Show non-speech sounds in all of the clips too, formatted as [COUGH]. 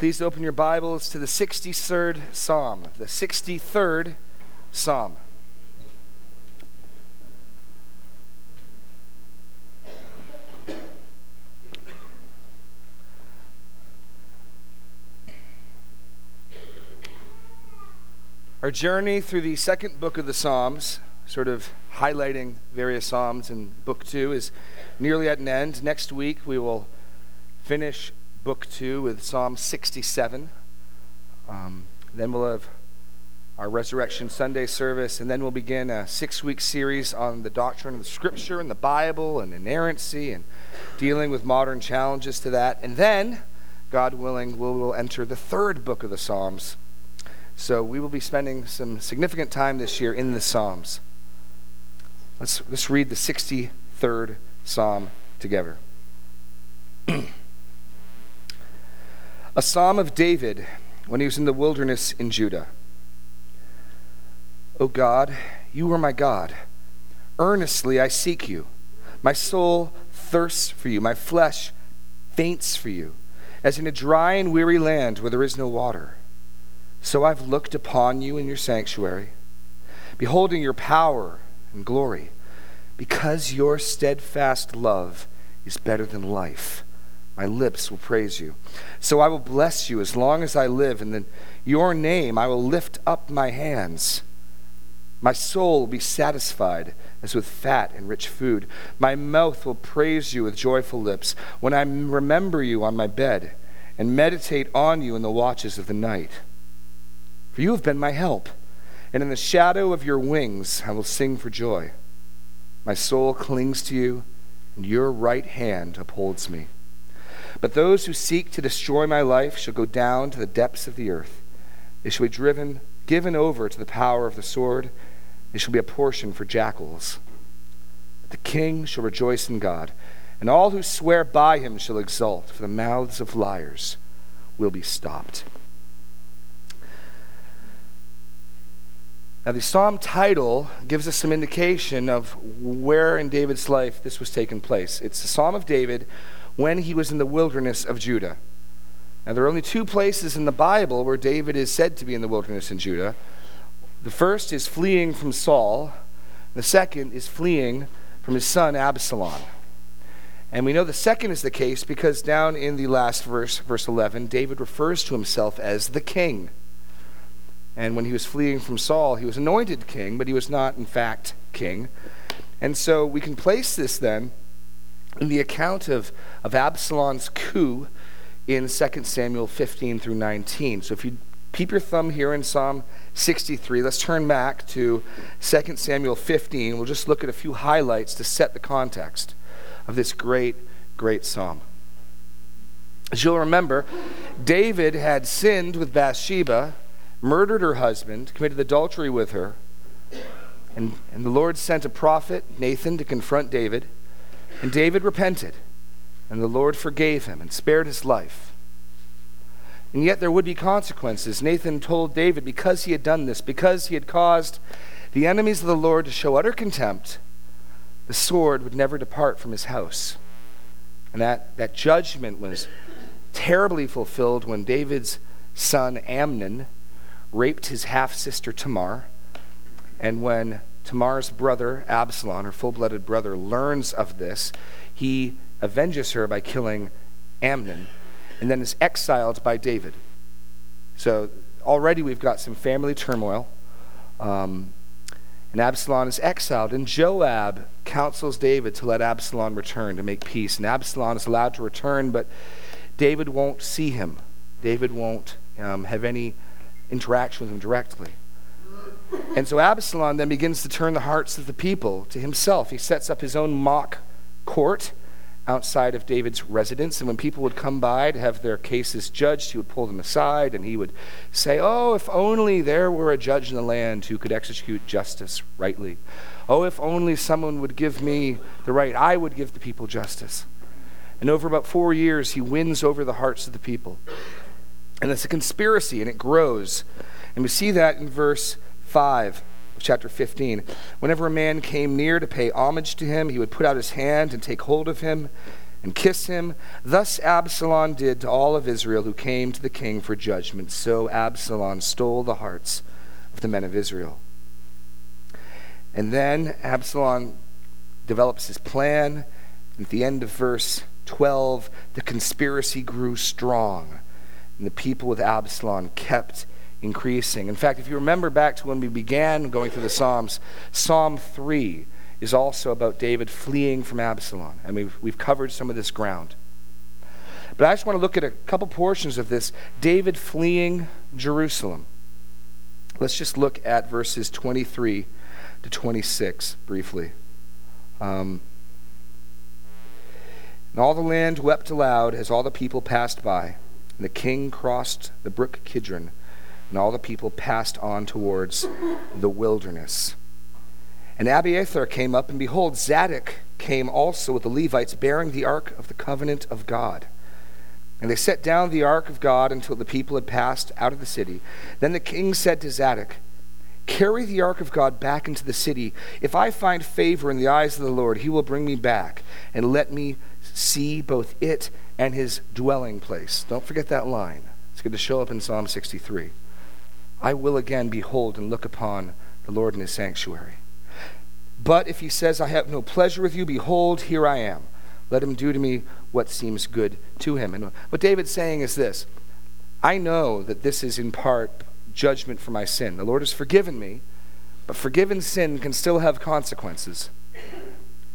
Please open your Bibles to the 63rd Psalm. The 63rd Psalm. Our journey through the second book of the Psalms, sort of highlighting various Psalms in book two, is nearly at an end. Next week we will finish book two with Psalm 67. Um, then we'll have our Resurrection Sunday service, and then we'll begin a six week series on the doctrine of the Scripture and the Bible and inerrancy and dealing with modern challenges to that. And then, God willing, we will enter the third book of the Psalms. So we will be spending some significant time this year in the Psalms. Let's, let's read the 63rd Psalm together. [CLEARS THROAT] a psalm of David when he was in the wilderness in Judah. O God, you are my God. Earnestly I seek you. My soul thirsts for you. My flesh faints for you, as in a dry and weary land where there is no water. So I've looked upon you in your sanctuary, beholding your power and glory, because your steadfast love is better than life. My lips will praise you. So I will bless you as long as I live, and in your name I will lift up my hands. My soul will be satisfied as with fat and rich food. My mouth will praise you with joyful lips when I remember you on my bed and meditate on you in the watches of the night. For you have been my help, and in the shadow of your wings I will sing for joy. My soul clings to you, and your right hand upholds me. But those who seek to destroy my life shall go down to the depths of the earth. They shall be driven, given over to the power of the sword. They shall be a portion for jackals. But the king shall rejoice in God, and all who swear by him shall exult, for the mouths of liars will be stopped. Now, the psalm title gives us some indication of where in David's life this was taking place. It's the Psalm of David when he was in the wilderness of Judah. Now, there are only two places in the Bible where David is said to be in the wilderness in Judah. The first is fleeing from Saul, the second is fleeing from his son Absalom. And we know the second is the case because down in the last verse, verse 11, David refers to himself as the king. And when he was fleeing from Saul, he was anointed king, but he was not, in fact, king. And so we can place this then in the account of, of Absalom's coup in 2 Samuel 15 through 19. So if you keep your thumb here in Psalm 63, let's turn back to 2 Samuel 15. We'll just look at a few highlights to set the context of this great, great psalm. As you'll remember, David had sinned with Bathsheba, murdered her husband, committed adultery with her, and, and the Lord sent a prophet, Nathan, to confront David. And David repented, and the Lord forgave him and spared his life. And yet there would be consequences. Nathan told David because he had done this, because he had caused the enemies of the Lord to show utter contempt, the sword would never depart from his house. And that, that judgment was terribly fulfilled when David's son Amnon raped his half sister Tamar, and when Tamar's brother, Absalom, her full blooded brother, learns of this. He avenges her by killing Amnon and then is exiled by David. So already we've got some family turmoil. Um, and Absalom is exiled, and Joab counsels David to let Absalom return to make peace. And Absalom is allowed to return, but David won't see him. David won't um, have any interaction with him directly. And so Absalom then begins to turn the hearts of the people to himself. He sets up his own mock court outside of David's residence. And when people would come by to have their cases judged, he would pull them aside and he would say, Oh, if only there were a judge in the land who could execute justice rightly. Oh, if only someone would give me the right, I would give the people justice. And over about four years, he wins over the hearts of the people. And it's a conspiracy, and it grows. And we see that in verse 5 of chapter 15. Whenever a man came near to pay homage to him, he would put out his hand and take hold of him, and kiss him. Thus Absalom did to all of Israel who came to the king for judgment. So Absalom stole the hearts of the men of Israel. And then Absalom develops his plan. At the end of verse 12, the conspiracy grew strong, and the people with Absalom kept increasing. In fact, if you remember back to when we began going through the Psalms, Psalm 3 is also about David fleeing from Absalom. And we've, we've covered some of this ground. But I just want to look at a couple portions of this David fleeing Jerusalem. Let's just look at verses 23 to 26 briefly. Um, and all the land wept aloud as all the people passed by. And the king crossed the brook Kidron, and all the people passed on towards the wilderness. And Abiathar came up, and behold, Zadok came also with the Levites, bearing the ark of the covenant of God. And they set down the ark of God until the people had passed out of the city. Then the king said to Zadok, Carry the ark of God back into the city. If I find favor in the eyes of the Lord, he will bring me back and let me see both it and his dwelling place. Don't forget that line. It's going to show up in Psalm 63. I will again behold and look upon the Lord in his sanctuary. But if he says, I have no pleasure with you, behold, here I am. Let him do to me what seems good to him. And what David's saying is this I know that this is in part judgment for my sin. The Lord has forgiven me, but forgiven sin can still have consequences.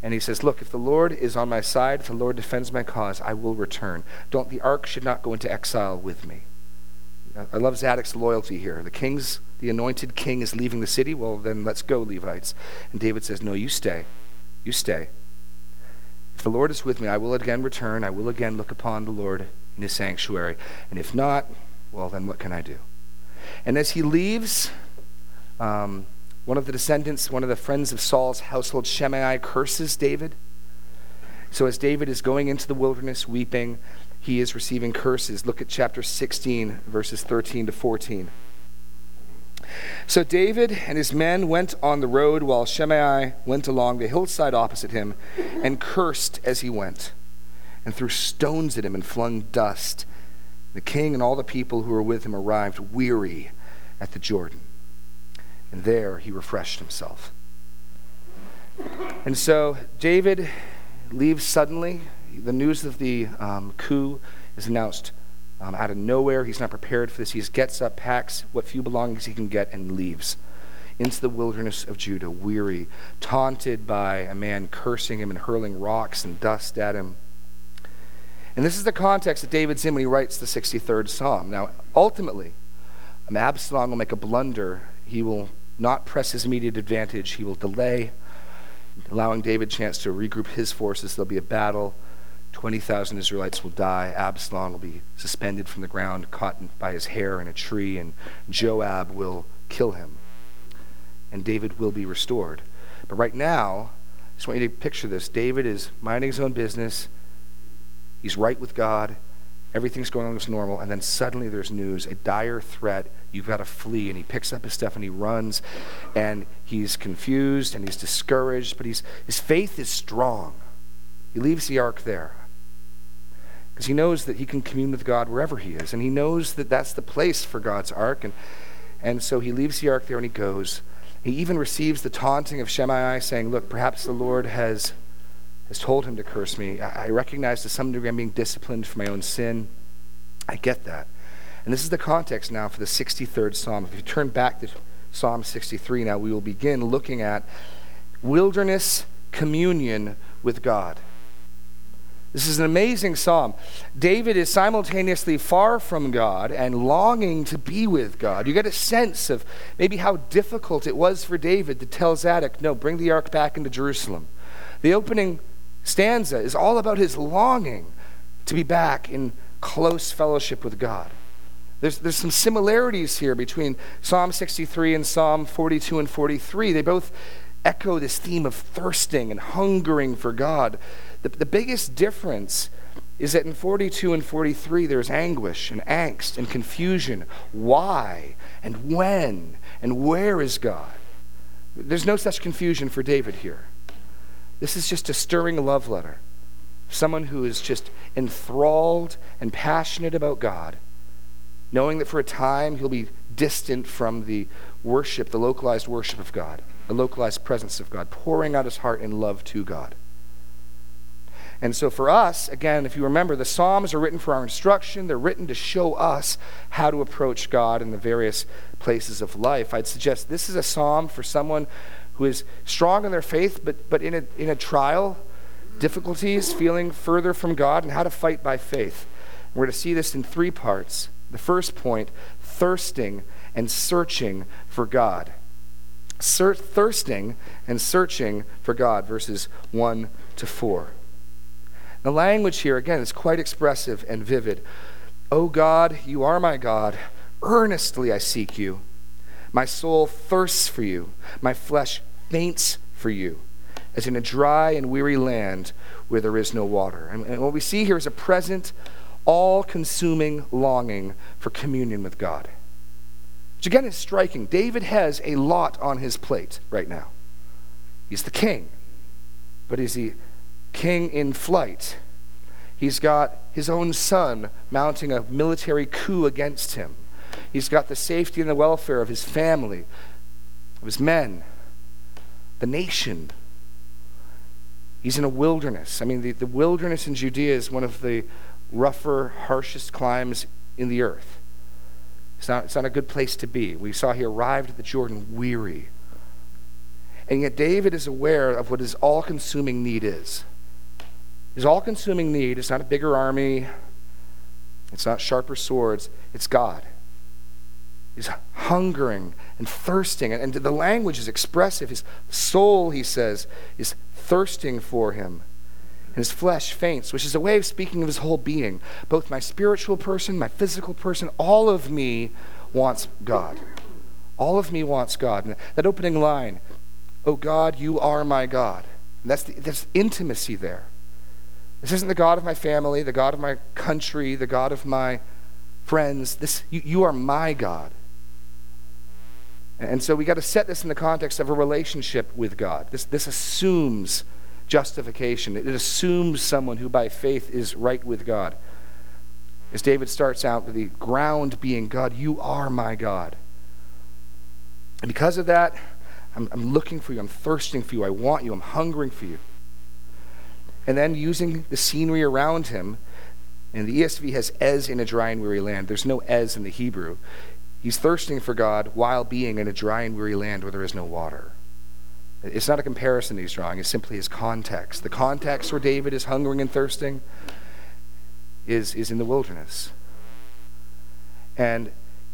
And he says, Look, if the Lord is on my side, if the Lord defends my cause, I will return. Don't the ark should not go into exile with me. I love Zadok's loyalty here. The king's, the anointed king is leaving the city. Well, then let's go, Levites. And David says, No, you stay. You stay. If the Lord is with me, I will again return. I will again look upon the Lord in his sanctuary. And if not, well, then what can I do? And as he leaves, um, one of the descendants, one of the friends of Saul's household, Shimei, curses David. So as David is going into the wilderness weeping, he is receiving curses. Look at chapter 16, verses 13 to 14. So David and his men went on the road while Shimei went along the hillside opposite him and cursed as he went, and threw stones at him and flung dust. The king and all the people who were with him arrived weary at the Jordan, and there he refreshed himself. And so David leaves suddenly the news of the um, coup is announced um, out of nowhere. He's not prepared for this. He gets up, packs what few belongings he can get, and leaves into the wilderness of Judah, weary, taunted by a man cursing him and hurling rocks and dust at him. And this is the context that David's in when he writes the 63rd Psalm. Now, ultimately, um, Absalom will make a blunder. He will not press his immediate advantage. He will delay, allowing David a chance to regroup his forces. There'll be a battle. 20,000 Israelites will die. Absalom will be suspended from the ground, caught by his hair in a tree, and Joab will kill him. And David will be restored. But right now, I just want you to picture this. David is minding his own business. He's right with God. Everything's going on as normal. And then suddenly there's news, a dire threat. You've got to flee. And he picks up his stuff and he runs. And he's confused and he's discouraged, but he's, his faith is strong. He leaves the ark there because he knows that he can commune with God wherever he is, and he knows that that's the place for God's ark, and and so he leaves the ark there and he goes. He even receives the taunting of Shimei, saying, "Look, perhaps the Lord has has told him to curse me. I, I recognize to some degree I'm being disciplined for my own sin. I get that." And this is the context now for the 63rd Psalm. If you turn back to Psalm 63 now, we will begin looking at wilderness communion with God. This is an amazing psalm. David is simultaneously far from God and longing to be with God. You get a sense of maybe how difficult it was for David to tell Zadok, no, bring the ark back into Jerusalem. The opening stanza is all about his longing to be back in close fellowship with God. There's, there's some similarities here between Psalm 63 and Psalm 42 and 43. They both echo this theme of thirsting and hungering for God. The, the biggest difference is that in 42 and 43, there's anguish and angst and confusion. Why and when and where is God? There's no such confusion for David here. This is just a stirring love letter. someone who is just enthralled and passionate about God, knowing that for a time he'll be distant from the worship, the localized worship of God, the localized presence of God, pouring out his heart in love to God. And so for us, again, if you remember, the Psalms are written for our instruction. They're written to show us how to approach God in the various places of life. I'd suggest this is a psalm for someone who is strong in their faith, but, but in, a, in a trial, difficulties, feeling further from God, and how to fight by faith. We're going to see this in three parts. The first point thirsting and searching for God. Thirsting and searching for God, verses 1 to 4. The language here, again, is quite expressive and vivid. O God, you are my God. Earnestly I seek you. My soul thirsts for you. My flesh faints for you, as in a dry and weary land where there is no water. And, and what we see here is a present, all consuming longing for communion with God. Which again is striking. David has a lot on his plate right now. He's the king, but is he king in flight. He's got his own son mounting a military coup against him. He's got the safety and the welfare of his family, of his men, the nation. He's in a wilderness. I mean, the, the wilderness in Judea is one of the rougher, harshest climes in the earth. It's not, it's not a good place to be. We saw he arrived at the Jordan weary. And yet, David is aware of what his all consuming need is. His all consuming need It's not a bigger army, it's not sharper swords, it's God. He's hungering and thirsting, and, the language is expressive. His soul, he says, is thirsting for him. And his flesh faints, which is a way of speaking of his whole being. Both my spiritual person, my physical person, all of me wants God. All of me wants God. And that opening line, Oh God, you are my God. And that's, the, that's intimacy there. This isn't the God of my family, the God of my country, the God of my friends. This, you, you are my God. And so we got to set this in the context of a relationship with God. This, this assumes justification, it assumes someone who by faith is right with God. As David starts out with the ground being God, you are my God. And because of that, I'm, I'm looking for you, I'm thirsting for you, I want you, I'm hungering for you and then using the scenery around him. And the ESV has ez in a dry and weary land. There's no ez in the Hebrew. He's thirsting for God while being in a dry and weary land where there is no water. It's not a comparison he's drawing, it's simply his context. The context where David is hungering and thirsting is, is in the wilderness. And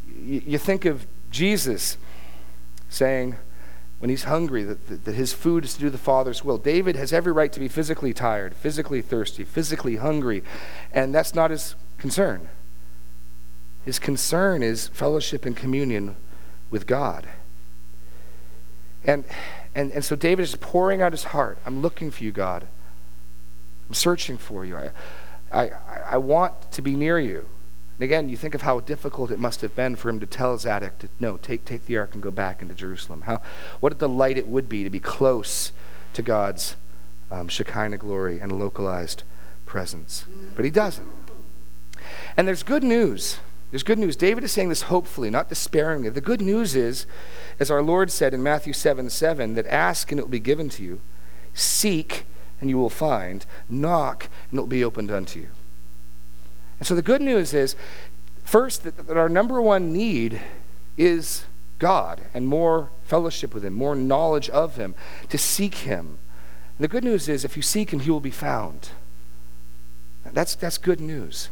you, you think of Jesus saying, when he's hungry, that, that his food is to do the Father's will. David has every right to be physically tired, physically thirsty, physically hungry, and that's not his concern. His concern is fellowship and communion with God. And, and, and so David is pouring out his heart. I'm looking for you, God. I'm searching for you. I, I, I want to be near you. And again, you think of how difficult it must have been for him to tell Zadok to no, take, take the ark and go back into Jerusalem. How, what a delight it would be to be close to God's um, Shekinah glory and localized presence. But he doesn't. And there's good news. There's good news. David is saying this hopefully, not despairingly. The good news is, as our Lord said in Matthew 7 7, that ask and it will be given to you, seek and you will find, knock and it will be opened unto you. And so the good news is first, that, our number one need is God and more fellowship with Him, more knowledge of Him, to seek Him. And the good news is if you seek Him, He will be found. That's, that's good news.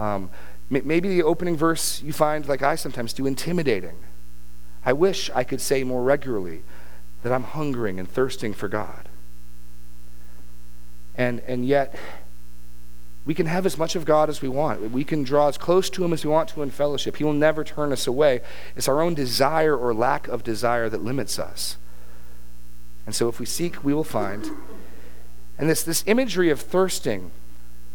Um, maybe the opening verse you find, like I sometimes do, intimidating. I wish I could say more regularly that I'm hungering and thirsting for God. And, and yet, we can have as much of God as we want. We can draw as close to Him as we want to in fellowship. He will never turn us away. It's our own desire or lack of desire that limits us. And so if we seek, we will find. And this, this imagery of thirsting,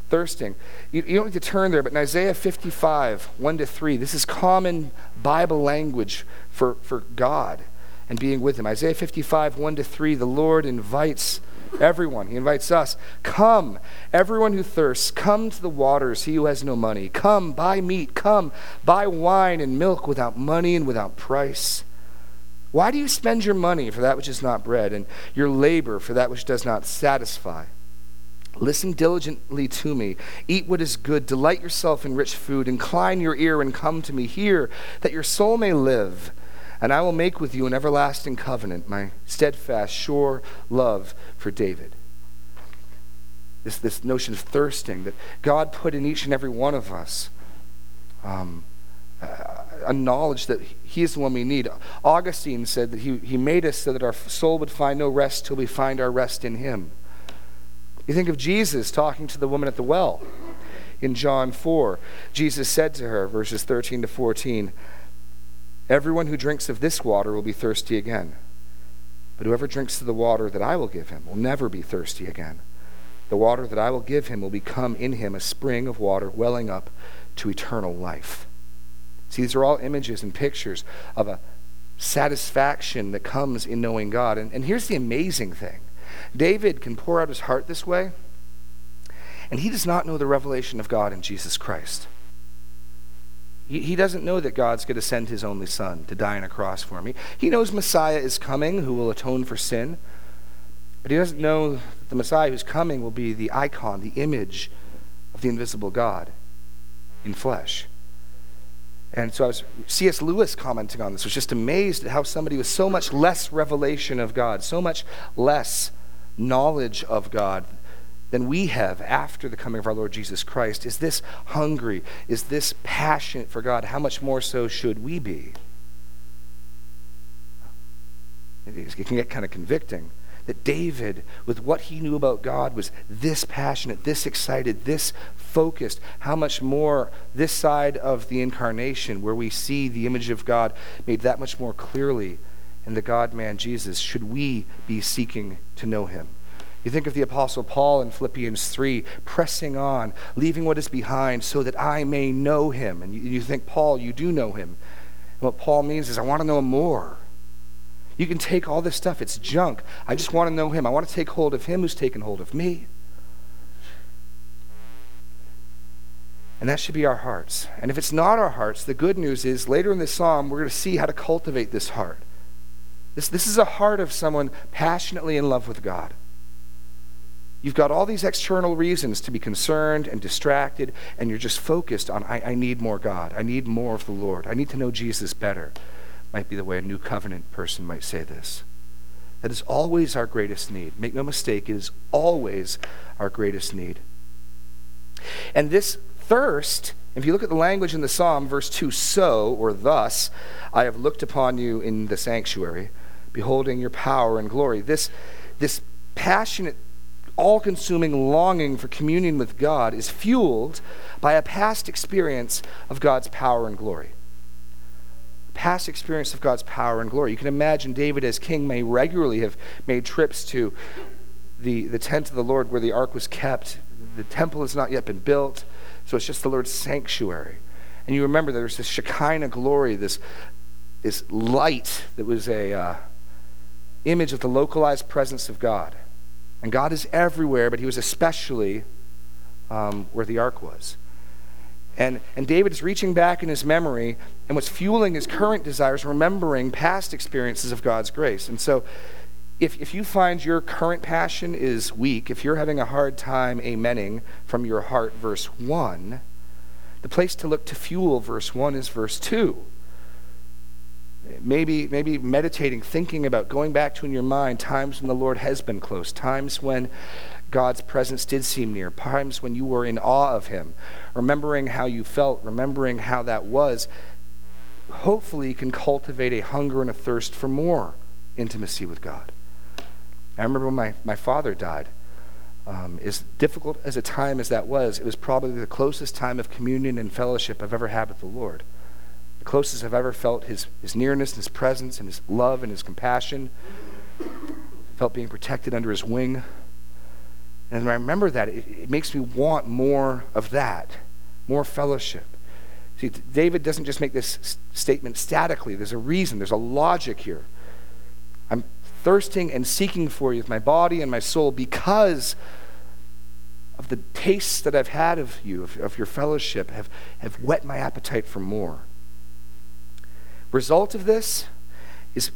thirsting, you, you don't need to turn there, but in Isaiah 55, 1 to 3, this is common Bible language for, for God and being with Him. Isaiah 55, 1 to 3, the Lord invites Everyone. He invites us. Come, everyone who thirsts, come to the waters, he who has no money. Come, buy meat. Come, buy wine and milk without money and without price. Why do you spend your money for that which is not bread, and your labor for that which does not satisfy? Listen diligently to me. Eat what is good. Delight yourself in rich food. Incline your ear and come to me. Hear that your soul may live. And I will make with you an everlasting covenant, my steadfast, sure love for David. This, this notion of thirsting that God put in each and every one of us. Um, a knowledge that He is the one we need. Augustine said that he, he made us so that our soul would find no rest till we find our rest in Him. You think of Jesus talking to the woman at the well in John 4. Jesus said to her, verses 13 to 14, Everyone who drinks of this water will be thirsty again. But whoever drinks of the water that I will give him will never be thirsty again. The water that I will give him will become in him a spring of water welling up to eternal life. See, these are all images and pictures of a satisfaction that comes in knowing God. And, and here's the amazing thing David can pour out his heart this way, and he does not know the revelation of God in Jesus Christ. He, he doesn't know that God's going to send his only son to die on a cross for me. He knows Messiah is coming who will atone for sin, but he doesn't know that the Messiah who's coming will be the icon, the image of the invisible God in flesh. And so I was C.S. Lewis commenting on this, was just amazed at how somebody with so much less revelation of God, so much less knowledge of God than we have after the coming of our Lord Jesus Christ, is this hungry, is this passionate for God, how much more so should we be? It can get kind of convicting that David, with what he knew about God, was this passionate, this excited, this focused. How much more this side of the incarnation, where we see the image of God made that much more clearly in the God man Jesus, should we be seeking to know him? You think of the Apostle Paul in Philippians 3, pressing on, leaving what is behind, so that I may know him. And you, you think, Paul, you do know him. And what Paul means is, I want to know him more. You can take all this stuff, it's junk. I just want to know Him. I want to take hold of Him who's taken hold of me. And that should be our hearts. And if it's not our hearts, the good news is later in this psalm, we're going to see how to cultivate this heart. This, this is a heart of someone passionately in love with God. You've got all these external reasons to be concerned and distracted, and you're just focused on, I, I need more God. I need more of the Lord. I need to know Jesus better might be the way a new covenant person might say this. That is always our greatest need. Make no mistake, it is always our greatest need. And this thirst, if you look at the language in the psalm, verse 2, so or thus, I have looked upon you in the sanctuary, beholding your power and glory. This, this passionate, all consuming longing for communion with God is fueled by a past experience of God's power and glory past experience of God's power and glory. You can imagine David as king may regularly have made trips to the, the tent of the Lord where the ark was kept. The temple has not yet been built, so it's just the Lord's sanctuary. And you remember there's this Shekinah glory, this, this light that was a uh, image of the localized presence of God. And God is everywhere, but he was especially um, where the ark was. And, and David is reaching back in his memory, and what's fueling his current desires, remembering past experiences of God's grace. And so, if, if you find your current passion is weak, if you're having a hard time amening from your heart verse 1, the place to look to fuel verse 1 is verse 2. Maybe, maybe meditating, thinking about going back to in your mind times when the Lord has been close, times when God's presence did seem near, times when you were in awe of Him, remembering how you felt, remembering how that was, hopefully you can cultivate a hunger and a thirst for more intimacy with God. I remember when my, my father died. Um, as difficult as a time as that was, it was probably the closest time of communion and fellowship I've ever had with the Lord. Closest I've ever felt his, his nearness and his presence and his love and his compassion. Felt being protected under his wing. And I remember that, it, it makes me want more of that, more fellowship. See, David doesn't just make this statement statically. There's a reason, there's a logic here. I'm thirsting and seeking for you with my body and my soul because of the tastes that I've had of you, of, of your fellowship, have, have whet my appetite for more. Result of this is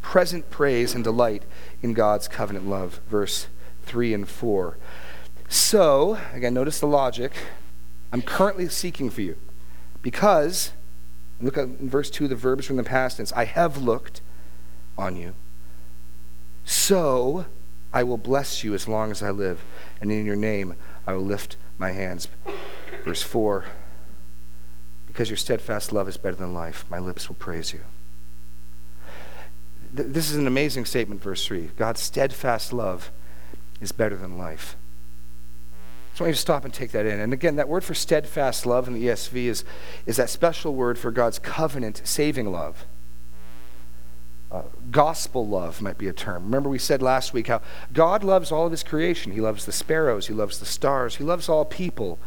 present praise and delight in God's covenant love. Verse 3 and 4. So, again, notice the logic. I'm currently seeking for you because, look at verse 2, the verbs from the past tense I have looked on you. So I will bless you as long as I live, and in your name I will lift my hands. Verse 4 Because your steadfast love is better than life, my lips will praise you. This is an amazing statement, verse 3. God's steadfast love is better than life. So I want you to stop and take that in. And again, that word for steadfast love in the ESV is, is that special word for God's covenant saving love. Uh, gospel love might be a term. Remember, we said last week how God loves all of his creation. He loves the sparrows, he loves the stars, he loves all people.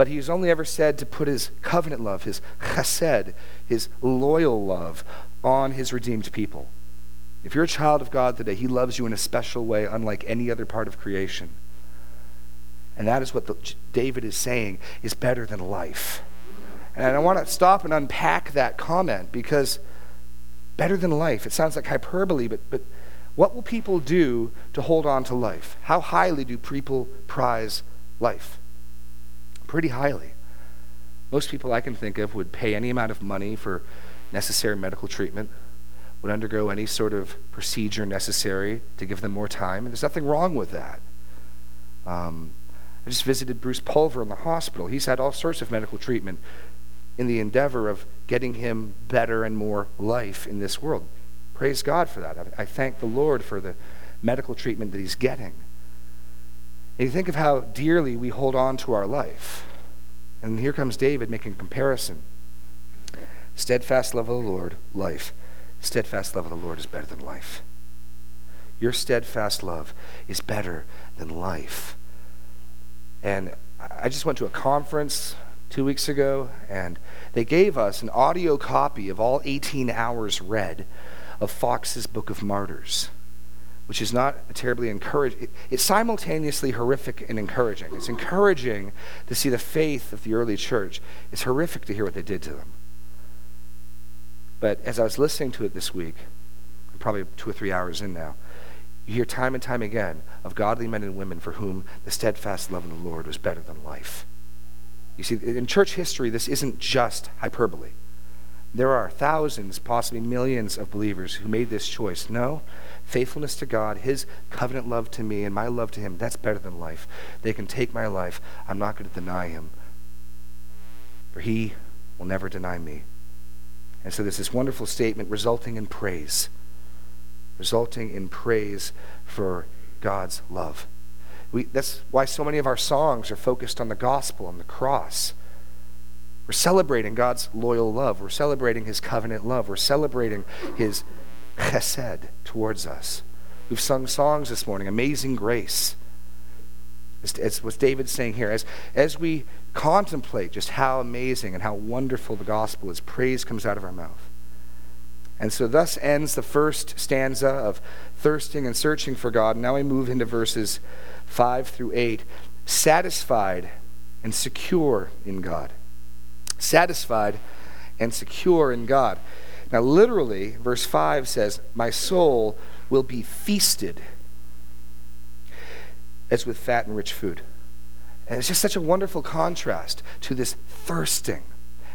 But he's only ever said to put his covenant love, his chesed, his loyal love, on his redeemed people. If you're a child of God today, he loves you in a special way, unlike any other part of creation. And that is what the, David is saying is better than life. And I want to stop and unpack that comment because better than life, it sounds like hyperbole, but, but what will people do to hold on to life? How highly do people prize life? Pretty highly. Most people I can think of would pay any amount of money for necessary medical treatment, would undergo any sort of procedure necessary to give them more time. And there's nothing wrong with that. Um, I just visited Bruce Pulver in the hospital. He's had all sorts of medical treatment in the endeavor of getting him better and more life in this world. Praise God for that. I, I thank the Lord for the medical treatment that he's getting. And you think of how dearly we hold on to our life. And here comes David making comparison. Steadfast love of the Lord, life. Steadfast love of the Lord is better than life. Your steadfast love is better than life. And I just went to a conference two weeks ago, and they gave us an audio copy of all 18 hours read of Foxe's Book of Martyrs, which is not terribly encouraging. It's simultaneously horrific and encouraging. It's encouraging to see the faith of the early church. It's horrific to hear what they did to them. But as I was listening to it this week, probably two or three hours in now, you hear time and time again of godly men and women for whom the steadfast love of the Lord was better than life. You see, in church history, this isn't just hyperbole. There are thousands, possibly millions of believers who made this choice. No, faithfulness to God, His covenant love to me, and my love to Him, that's better than life. They can take my life. I'm not going to deny Him. For He will never deny me. And so there's this wonderful statement resulting in praise, resulting in praise for God's love. We, that's why so many of our songs are focused on the gospel, on the cross. We're celebrating God's loyal love. We're celebrating his covenant love. We're celebrating his chesed towards us. We've sung songs this morning, Amazing Grace. As, what David's saying here, as, as we contemplate just how amazing and how wonderful the gospel is, praise comes out of our mouth. And so, thus ends the first stanza of thirsting and searching for God. Now we move into verses 5 through 8. Satisfied and secure in God. Satisfied and secure in God. Now, literally, verse 5 says, My soul will be feasted as with fat and rich food. And it's just such a wonderful contrast to this thirsting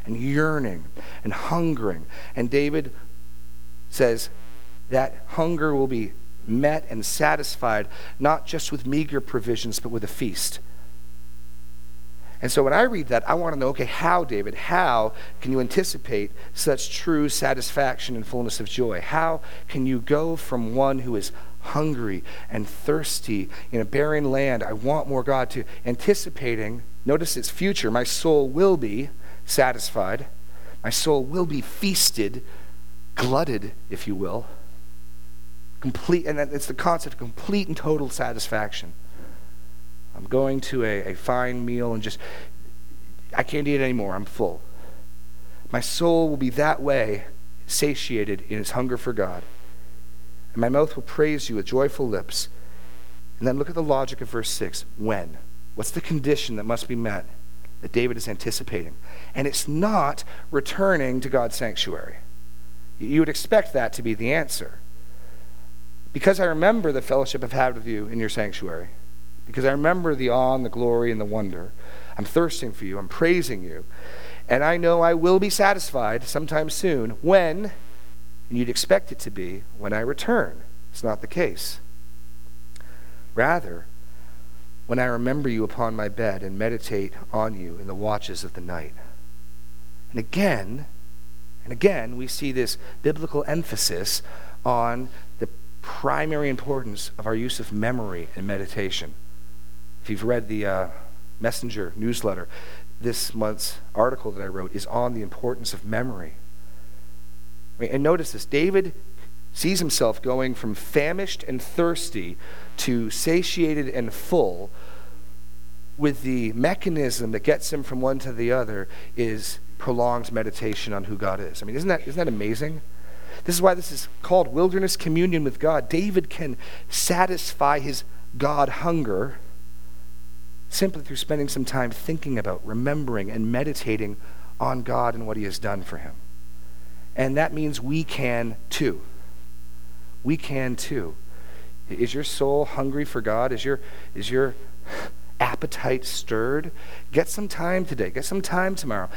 and yearning and hungering. And David says that hunger will be met and satisfied not just with meager provisions, but with a feast. And so when I read that, I want to know okay, how, David, how can you anticipate such true satisfaction and fullness of joy? How can you go from one who is hungry and thirsty in a barren land. I want more God to anticipating, notice its future. My soul will be satisfied. My soul will be feasted, glutted, if you will. Complete, and it's the concept of complete and total satisfaction. I'm going to a, a fine meal and just, I can't eat anymore. I'm full. My soul will be that way, satiated in its hunger for God. and my mouth will praise you with joyful lips. And then look at the logic of verse 6. When? What's the condition that must be met that David is anticipating? And it's not returning to God's sanctuary. You would expect that to be the answer. Because I remember the fellowship I've had with you in your sanctuary, because I remember the awe and the glory and the wonder, I'm thirsting for you, I'm praising you, and I know I will be satisfied sometime soon when, and you'd expect it to be, when I return. It's not the case. Rather, when I remember you upon my bed and meditate on you in the watches of the night. And again, and again, we see this biblical emphasis on the primary importance of our use of memory and meditation. If you've read the uh, Messenger newsletter, this month's article that I wrote is on the importance of memory. I mean, And notice this David sees himself going from famished and thirsty to satiated and full with the mechanism that gets him from one to the other is prolonged meditation on who God is. I mean, isn't that, isn't that amazing? This is why this is called wilderness communion with God. David can satisfy his God hunger simply through spending some time thinking about, remembering, and meditating on God and what he has done for him. And that means we can too. We can too. Is your soul hungry for God? Is your, is your appetite stirred? Get some time today. Get some time tomorrow.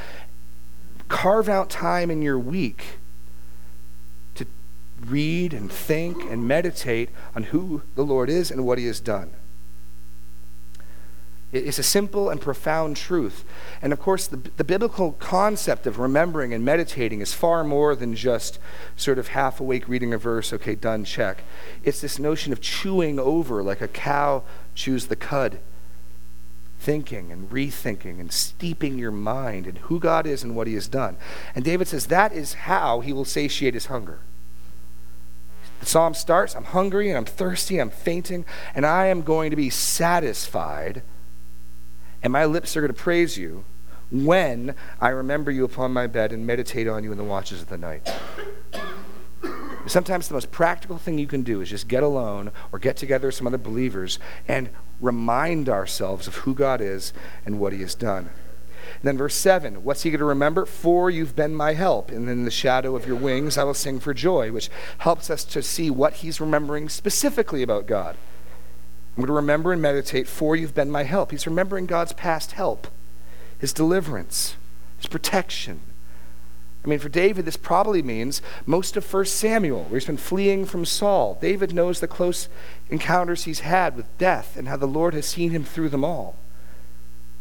Carve out time in your week to read and think and meditate on who the Lord is and what he has done. It's a simple and profound truth. And of course, the, the biblical concept of remembering and meditating is far more than just sort of half awake reading a verse, okay, done, check. It's this notion of chewing over like a cow chews the cud, thinking and rethinking and steeping your mind in who God is and what He has done. And David says that is how He will satiate His hunger. The psalm starts I'm hungry and I'm thirsty, I'm fainting, and I am going to be satisfied and my lips are going to praise you when I remember you upon my bed and meditate on you in the watches of the night. Sometimes the most practical thing you can do is just get alone or get together with some other believers and remind ourselves of who God is and what He has done. And then verse 7, what's he going to remember? For you've been my help. And in the shadow of your wings I will sing for joy, which helps us to see what he's remembering specifically about God. I'm going to remember and meditate, for you've been my help. He's remembering God's past help, his deliverance, his protection. I mean, for David, this probably means most of 1 Samuel, where he's been fleeing from Saul. David knows the close encounters he's had with death and how the Lord has seen him through them all.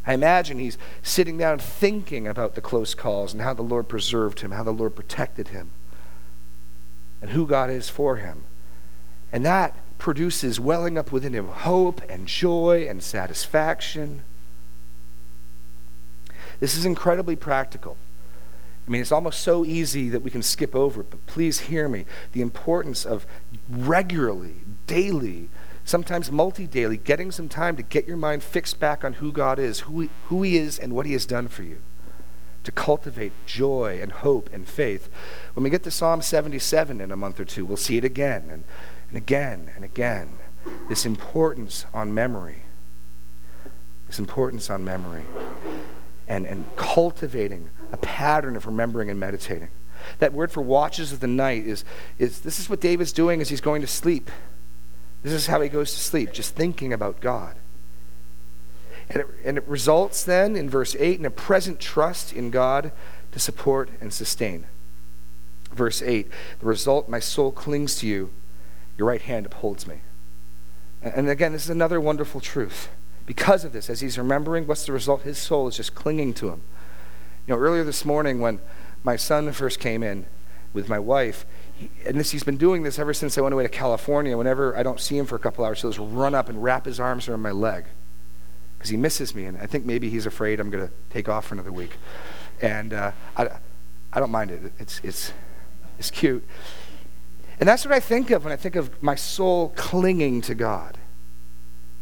I imagine he's sitting down thinking about the close calls and how the Lord preserved him, how the Lord protected him, and who God is for him. And that produces welling up within him hope and joy and satisfaction. This is incredibly practical. I mean, it's almost so easy that we can skip over it, but please hear me. The importance of regularly, daily, sometimes multi daily, getting some time to get your mind fixed back on who God is, who he, who he is, and what He has done for you. To cultivate joy and hope and faith. When we get to Psalm 77 in a month or two, we'll see it again. And and again and again this importance on memory. This importance on memory. And, and cultivating a pattern of remembering and meditating. That word for watches of the night is, is this is what David's doing as he's going to sleep. This is how he goes to sleep, just thinking about God. And it, and it results then, in verse 8, in a present trust in God to support and sustain. Verse 8, the result, my soul clings to you your right hand upholds me. And again, this is another wonderful truth. Because of this, as he's remembering, what's the result? His soul is just clinging to him. You know, earlier this morning when my son first came in with my wife, he, and this, he's been doing this ever since I went away to California. Whenever I don't see him for a couple hours, he'll just run up and wrap his arms around my leg because he misses me. And I think maybe he's afraid I'm going to take off for another week. And uh, I, I don't mind it. It's, it's, it's cute. And that's what I think of when I think of my soul clinging to God.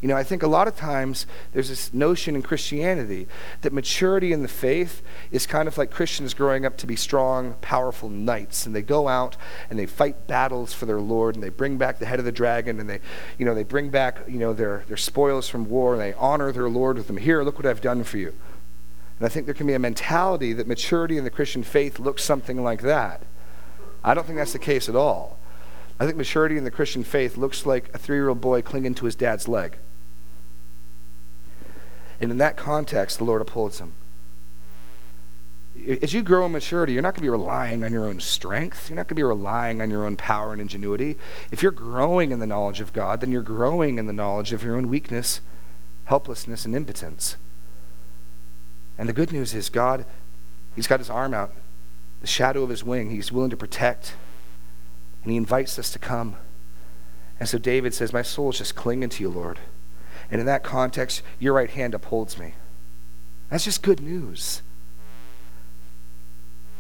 You know, I think a lot of times there's this notion in Christianity that maturity in the faith is kind of like Christians growing up to be strong, powerful knights, and they go out and they fight battles for their Lord, and they bring back the head of the dragon, and they, you know, they bring back, you know, their, their spoils from war, and they honor their Lord with them. Here, look what I've done for you. And I think there can be a mentality that maturity in the Christian faith looks something like that. I don't think that's the case at all. I think maturity in the Christian faith looks like a three year old boy clinging to his dad's leg. And in that context, the Lord upholds him. As you grow in maturity, you're not going to be relying on your own strength. You're not going to be relying on your own power and ingenuity. If you're growing in the knowledge of God, then you're growing in the knowledge of your own weakness, helplessness, and impotence. And the good news is, God, He's got His arm out, the shadow of His wing. He's willing to protect, and He invites us to come. And so David says, My soul is just clinging to you, Lord. And in that context, your right hand upholds me. That's just good news.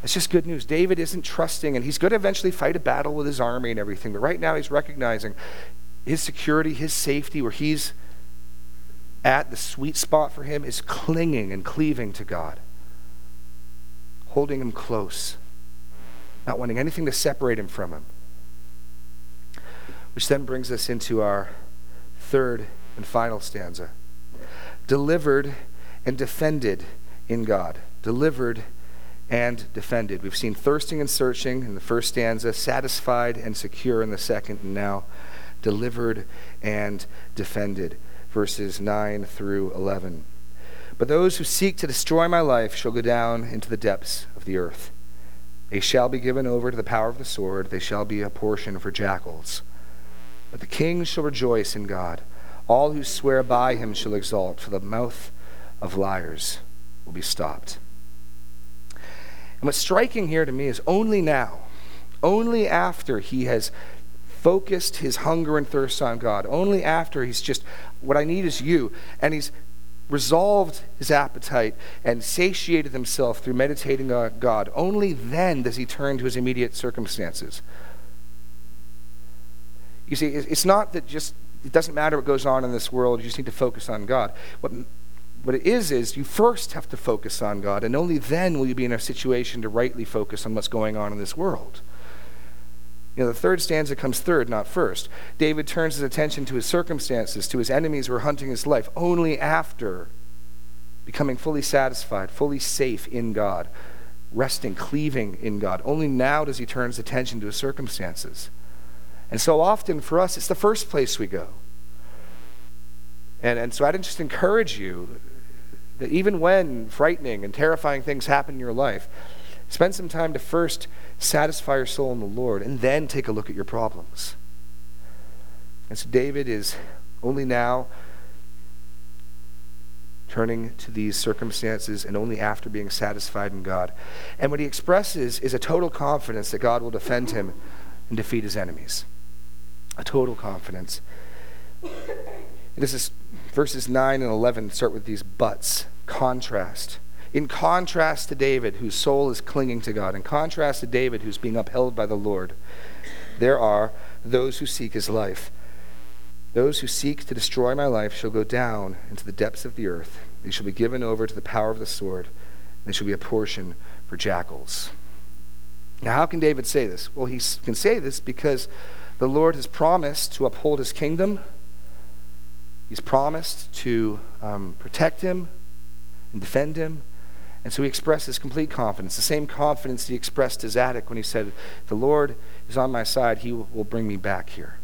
That's just good news. David isn't trusting, and he's going to eventually fight a battle with his army and everything, but right now he's recognizing his security, his safety, where he's at the sweet spot for him is clinging and cleaving to God, holding him close, not wanting anything to separate him from him. Which then brings us into our third and final stanza delivered and defended in God. Delivered and defended. We've seen thirsting and searching in the first stanza, satisfied and secure in the second, and now delivered and defended. Verses 9 through 11. But those who seek to destroy my life shall go down into the depths of the earth. They shall be given over to the power of the sword, they shall be a portion for jackals. But the kings shall rejoice in God. All who swear by him shall exalt, for the mouth of liars will be stopped. And what's striking here to me is only now, only after he has focused his hunger and thirst on God, only after he's just, what I need is you, and he's resolved his appetite and satiated himself through meditating on God, only then does he turn to his immediate circumstances. You see, it's not that just it doesn't matter what goes on in this world, you just need to focus on God. What, what it is, is you first have to focus on God, and only then will you be in a situation to rightly focus on what's going on in this world. You know, the third stanza comes third, not first. David turns his attention to his circumstances, to his enemies who are hunting his life, only after becoming fully satisfied, fully safe in God, resting, cleaving in God. Only now does he turn his attention to his circumstances. And so often for us, it's the first place we go. And, and so I'd just encourage you that even when frightening and terrifying things happen in your life, spend some time to first satisfy your soul in the Lord and then take a look at your problems. And so David is only now turning to these circumstances and only after being satisfied in God. And what he expresses is a total confidence that God will defend him and defeat his enemies a total confidence. This is verses 9 and 11 start with these buts, contrast. In contrast to David, whose soul is clinging to God, in contrast to David, who's being upheld by the Lord, there are those who seek his life. Those who seek to destroy my life shall go down into the depths of the earth. They shall be given over to the power of the sword. They shall be a portion for jackals. Now, how can David say this? Well, he can say this because the Lord has promised to uphold his kingdom. He's promised to um, protect him and defend him. And so he expresses complete confidence, the same confidence he expressed to Zadok when he said, The Lord is on my side, he will bring me back here.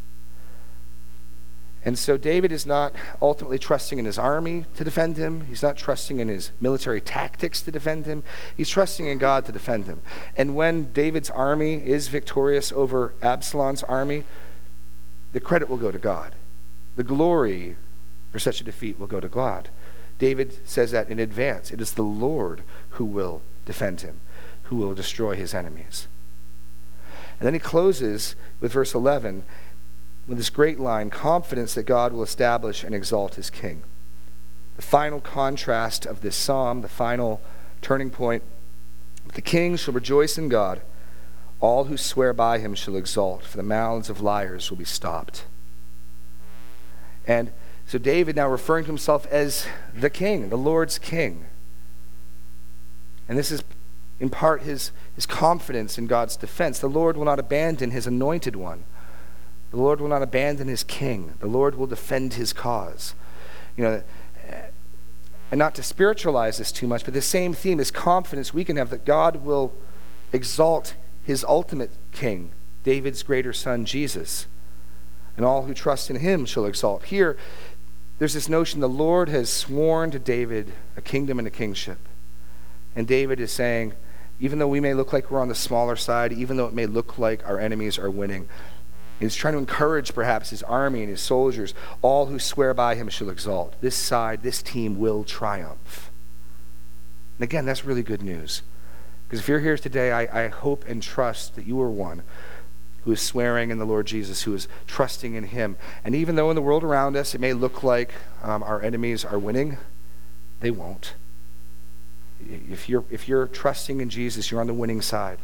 And so David is not ultimately trusting in his army to defend him. He's not trusting in his military tactics to defend him. He's trusting in God to defend him. And when David's army is victorious over Absalom's army, the credit will go to God. The glory for such a defeat will go to God. David says that in advance. It is the Lord who will defend him, who will destroy his enemies. And then he closes with verse 11 with this great line confidence that God will establish and exalt his king. The final contrast of this psalm, the final turning point the king shall rejoice in God. All who swear by him shall exalt, for the mouths of liars will be stopped. And So David now referring to himself as the king, the Lord's king. And this is in part his, his confidence in God's defense. The Lord will not abandon his anointed one. The Lord will not abandon his king. The Lord will defend his cause. You know, and not to spiritualize this too much, but the same theme, is confidence we can have that God will exalt his ultimate king, David's greater son, Jesus. And all who trust in him shall exalt. Here, there's this notion the Lord has sworn to David a kingdom and a kingship. And David is saying, even though we may look like we're on the smaller side, even though it may look like our enemies are winning, he's trying to encourage perhaps his army and his soldiers. All who swear by him shall exalt. This side, this team will triumph. And again, that's really good news. Because if you're here today, I, I hope and trust that you are one who is swearing in the Lord Jesus, who is trusting in him. And even though in the world around us it may look like um, our enemies are winning, they won't. If you're, if you're trusting in Jesus, you're on the winning side.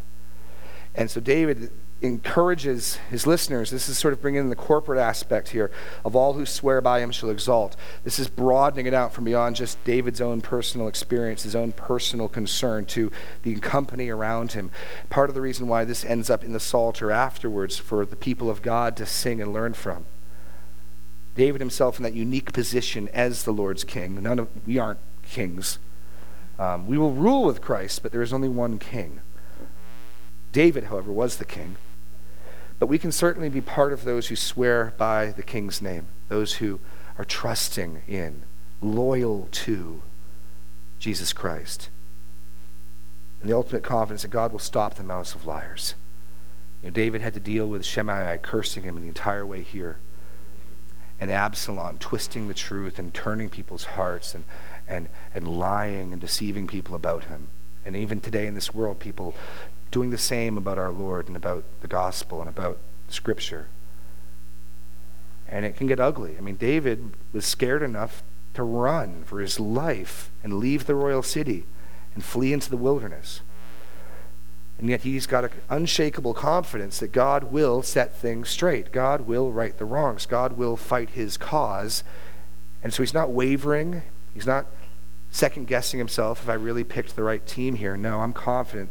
And so David encourages his listeners. This is sort of bringing in the corporate aspect here of all who swear by him shall exalt. This is broadening it out from beyond just David's own personal experience, his own personal concern to the company around him. Part of the reason why this ends up in the Psalter afterwards for the people of God to sing and learn from. David himself in that unique position as the Lord's king. None of we aren't kings. Um, we will rule with Christ, but there is only one king. David, however, was the king. But we can certainly be part of those who swear by the king's name, those who are trusting in, loyal to Jesus Christ. And the ultimate confidence that God will stop the mouths of liars. You know, David had to deal with Shimei cursing him the entire way here, and Absalom twisting the truth and turning people's hearts and, and, and lying and deceiving people about him. And even today in this world, people doing the same about our Lord and about the gospel and about Scripture. And it can get ugly. I mean, David was scared enough to run for his life and leave the royal city and flee into the wilderness. And yet he's got an unshakable confidence that God will set things straight. God will right the wrongs. God will fight his cause. And so he's not wavering. He's not second guessing himself if I really picked the right team here. No, I'm confident.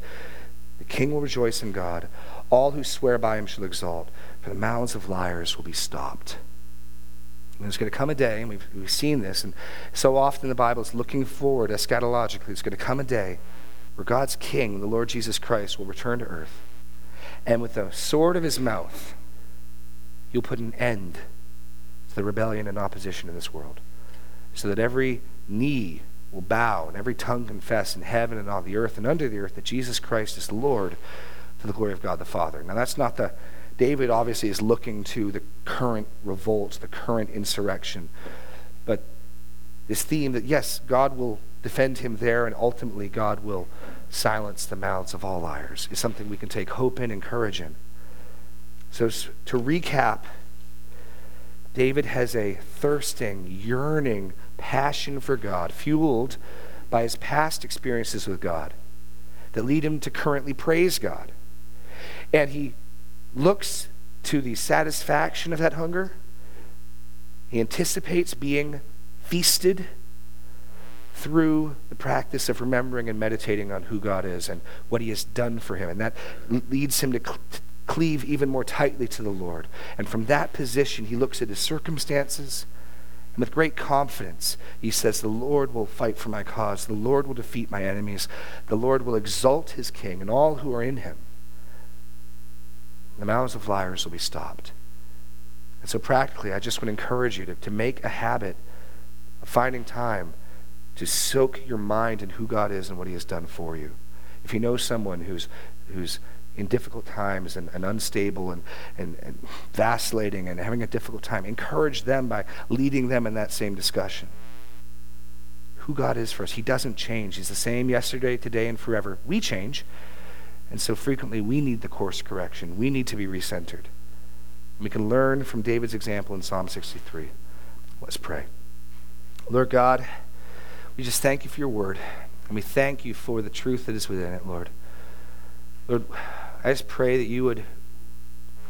King will rejoice in God. All who swear by him shall exalt, for the mouths of liars will be stopped. And there's going to come a day, and we've, we've seen this, and so often the Bible is looking forward eschatologically. There's going to come a day where God's king, the Lord Jesus Christ, will return to earth. And with the sword of his mouth, he'll put an end to the rebellion and opposition in this world. So that every knee will bow and every tongue confess in heaven and on the earth and under the earth that Jesus Christ is Lord to the glory of God the Father. Now, that's not the. David obviously is looking to the current revolt, the current insurrection. But this theme that, yes, God will defend him there and ultimately God will silence the mouths of all liars is something we can take hope in and courage in. So, to recap, David has a thirsting, yearning passion for God, fueled by his past experiences with God, that lead him to currently praise God. And he looks to the satisfaction of that hunger. He anticipates being feasted through the practice of remembering and meditating on who God is and what he has done for him. And that leads him to, cl- to cleave even more tightly to the Lord. And from that position, he looks at his circumstances and with great confidence, he says, The Lord will fight for my cause. The Lord will defeat my enemies. The Lord will exalt his king and all who are in him. The mouths of liars will be stopped. And so, practically, I just would encourage you to, to make a habit of finding time to soak your mind in who God is and what he has done for you. If you know someone who's, who's in difficult times and, and unstable and, and, and vacillating and having a difficult time, encourage them by leading them in that same discussion. Who God is for us. He doesn't change. He's the same yesterday, today, and forever. We change. And so frequently we need the course correction. We need to be recentered. We can learn from David's example in Psalm 63. Let's pray. Lord God, we just thank you for your word. And we thank you for the truth that is within it, Lord. Lord, I just pray that you would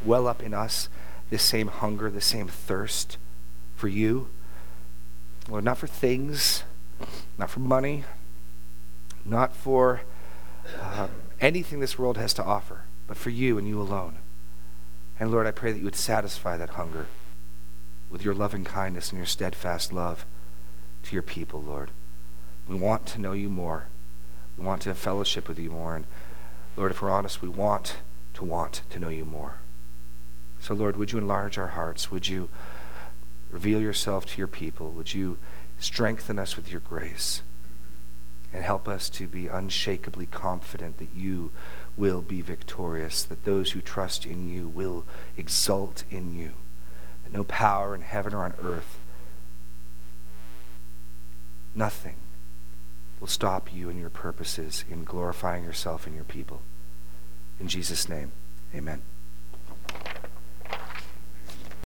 well up in us this same hunger, the same thirst for you, Lord, not for things, not for money, not for um, anything this world has to offer, but for you and you alone. And Lord, I pray that you would satisfy that hunger with your loving kindness and your steadfast love to your people, Lord. We want to know you more. We want to have fellowship with you more. And Lord, if we're honest, we want to want to know you more. So, Lord, would you enlarge our hearts? Would you reveal yourself to your people? Would you strengthen us with your grace? And help us to be unshakably confident that you will be victorious, that those who trust in you will exult in you, that no power in heaven or on earth, nothing will stop you and your purposes in glorifying yourself and your people. In Jesus' name, amen.